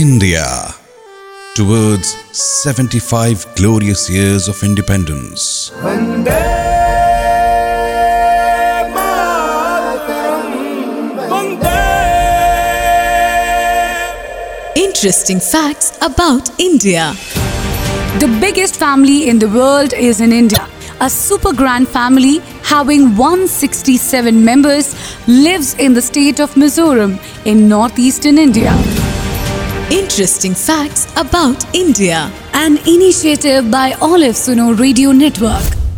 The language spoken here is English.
India towards 75 glorious years of independence. Interesting facts about India. The biggest family in the world is in India. A super grand family having 167 members lives in the state of Mizoram in northeastern India. Interesting facts about India. An initiative by Olive Suno Radio Network.